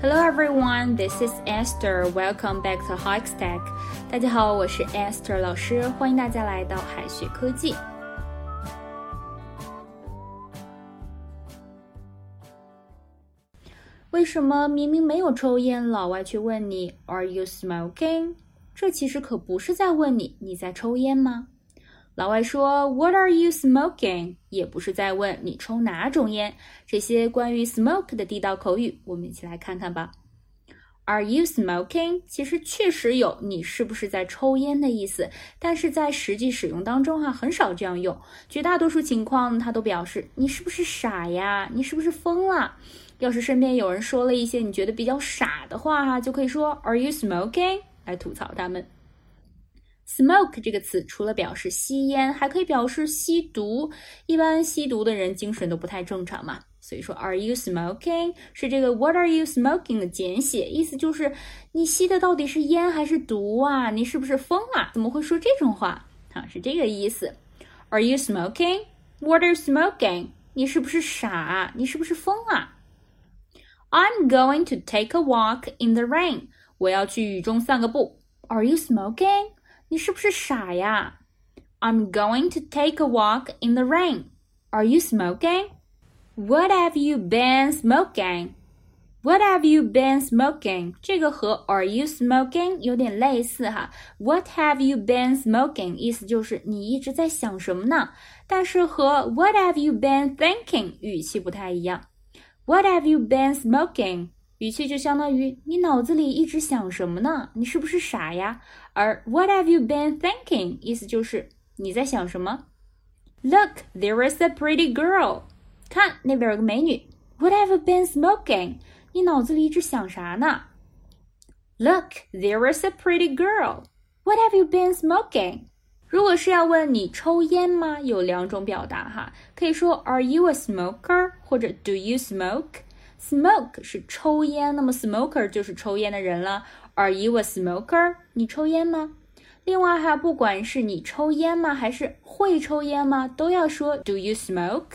Hello everyone, this is Esther. Welcome back to Hikestack. 大家好，我是 Esther 老师，欢迎大家来到海学科技。为什么明明没有抽烟，老外却问你 Are you smoking？这其实可不是在问你你在抽烟吗？老外说 What are you smoking？也不是在问你抽哪种烟。这些关于 smoke 的地道口语，我们一起来看看吧。Are you smoking？其实确实有你是不是在抽烟的意思，但是在实际使用当中哈，很少这样用。绝大多数情况，它都表示你是不是傻呀？你是不是疯了？要是身边有人说了一些你觉得比较傻的话哈，就可以说 Are you smoking？来吐槽他们。Smoke 这个词除了表示吸烟，还可以表示吸毒。一般吸毒的人精神都不太正常嘛，所以说 Are you smoking？是这个 What are you smoking 的简写，意思就是你吸的到底是烟还是毒啊？你是不是疯啊？怎么会说这种话？啊，是这个意思。Are you smoking？What are you smoking？你是不是傻？你是不是疯啊？I'm going to take a walk in the rain。我要去雨中散个步。Are you smoking？你是不是傻呀？I'm going to take a walk in the rain. Are you smoking? What have you been smoking? What have you been smoking? 这个和 Are you smoking 有点类似哈。What have you been smoking 意思就是你一直在想什么呢？但是和 What have you been thinking 语气不太一样。What have you been smoking 语气就相当于你脑子里一直想什么呢？你是不是傻呀？而 What have you been thinking？意思就是你在想什么？Look, there is a pretty girl。看那边有个美女。What have you been smoking？你脑子里一直想啥呢？Look, there is a pretty girl. What have you been smoking？如果是要问你抽烟吗？有两种表达哈，可以说 Are you a smoker？或者 Do you smoke？Smoke 是抽烟，那么 smoker 就是抽烟的人了。Are you a smoker？你抽烟吗？另外哈，不管是你抽烟吗，还是会抽烟吗，都要说 Do you smoke？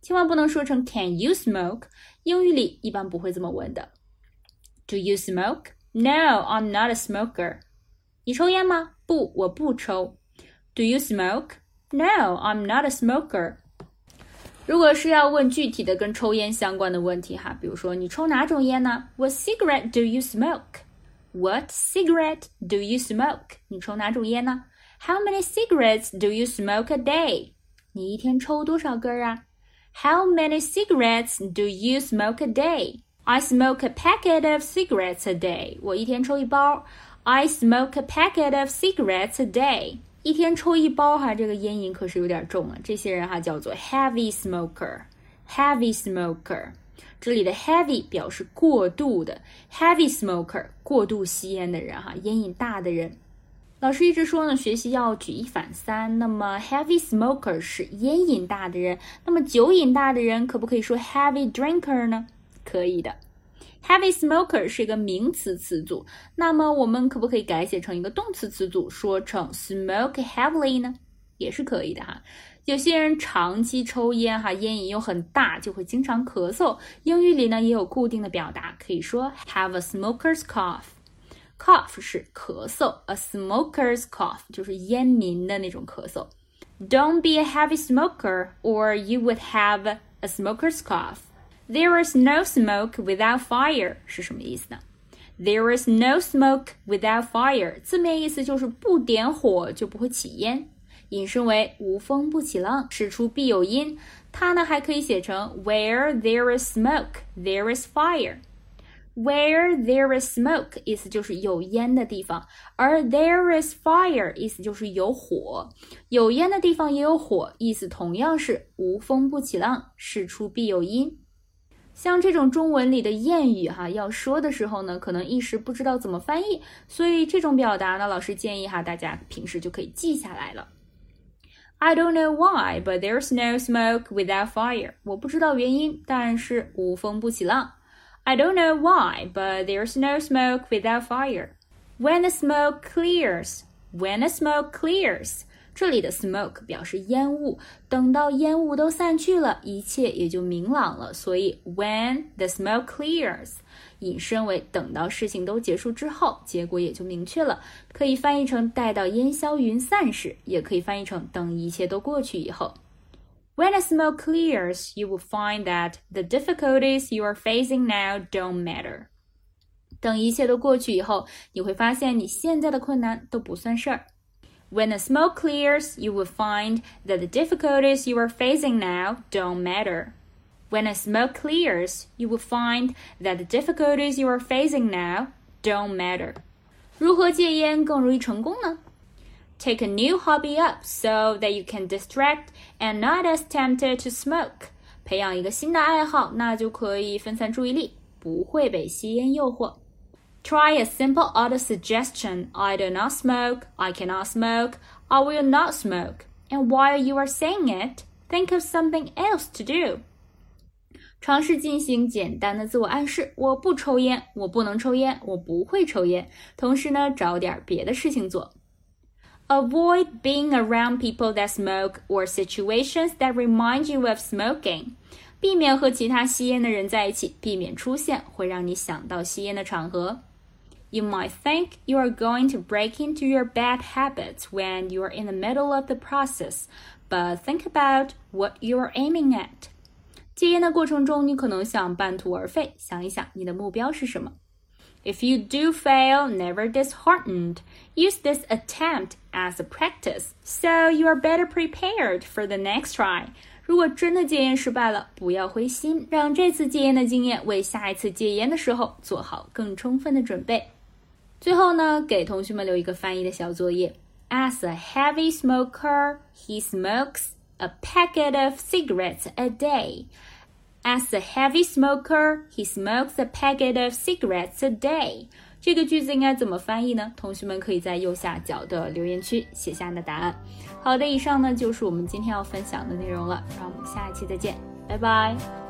千万不能说成 Can you smoke？英语里一般不会这么问的。Do you smoke？No，I'm not a smoker。你抽烟吗？不，我不抽。Do you smoke？No，I'm not a smoker。 如果是要问具体的跟抽烟相关的问题哈，比如说你抽哪种烟呢？What cigarette do you smoke? What cigarette do you smoke? 你抽哪种烟呢？How many cigarettes do you smoke a day? 你一天抽多少根啊？How many cigarettes do you smoke a day? I smoke a packet of cigarettes a day. 我一天抽一包。I smoke a packet of cigarettes a day. 一天抽一包哈，这个烟瘾可是有点重了。这些人哈叫做 heavy smoker，heavy smoker。这里的 heavy 表示过度的，heavy smoker 过度吸烟的人哈，烟瘾大的人。老师一直说呢，学习要举一反三。那么 heavy smoker 是烟瘾大的人，那么酒瘾大的人可不可以说 heavy drinker 呢？可以的。Heavy smoker 是一个名词词组，那么我们可不可以改写成一个动词词组，说成 smoke heavily 呢？也是可以的哈。有些人长期抽烟哈，烟瘾又很大，就会经常咳嗽。英语里呢也有固定的表达，可以说 have a smoker's cough。cough 是咳嗽，a smoker's cough 就是烟民的那种咳嗽。Don't be a heavy smoker, or you would have a smoker's cough. There is no smoke without fire 是什么意思呢？There is no smoke without fire 字面意思就是不点火就不会起烟，引申为无风不起浪，事出必有因。它呢还可以写成 Where there is smoke, there is fire. Where there is smoke 意思就是有烟的地方，而 there is fire 意思就是有火，有烟的地方也有火，意思同样是无风不起浪，事出必有因。 像这种中文里的谚语哈，要说的时候呢，可能一时不知道怎么翻译，所以这种表达呢，老师建议哈，大家平时就可以记下来了。I don't know why, but there's no smoke without fire。我不知道原因，但是无风不起浪。I don't know why, but there's no smoke without fire. When the smoke clears, when the smoke clears， 这里的 smoke 表示烟雾，等到烟雾都散去了，一切也就明朗了。所以 when the smoke clears，引申为等到事情都结束之后，结果也就明确了。可以翻译成待到烟消云散时，也可以翻译成等一切都过去以后。When the smoke clears, you will find that the difficulties you are facing now don't matter. 等一切都过去以后，你会发现你现在的困难都不算事儿。when the smoke clears, you will find that the difficulties you are facing now don't matter. When the smoke clears, you will find that the difficulties you are facing now don't matter. 如何戒烟更容易成功呢？Take a new hobby up so that you can distract and not as tempted to smoke. 培养一个新的爱好，那就可以分散注意力，不会被吸烟诱惑。 Try a simple auto suggestion I do not smoke, I cannot smoke, I will not smoke. And while you are saying it, think of something else to do. 尝试进行简单的自我暗示：我不抽烟，我不能抽烟，我不会抽烟。同时呢，找点别的事情做。Avoid being around people that smoke or situations that remind you of smoking. 避免和其他吸烟的人在一起，避免出现会让你想到吸烟的场合。 you might think you are going to break into your bad habits when you are in the middle of the process, but think about what you are aiming at. 戒烟的过程中，你可能想半途而废，想一想你的目标是什么。If you do fail, never disheartened. Use this attempt as a practice, so you are better prepared for the next try. 如果真的戒烟失败了，不要灰心，让这次戒烟的经验为下一次戒烟的时候做好更充分的准备。 最后呢，给同学们留一个翻译的小作业。As a heavy smoker, he smokes a packet of cigarettes a day. As a heavy smoker, he smokes a packet of cigarettes a day. 这个句子应该怎么翻译呢？同学们可以在右下角的留言区写下你的答案。好的，以上呢就是我们今天要分享的内容了，让我们下一期再见，拜拜。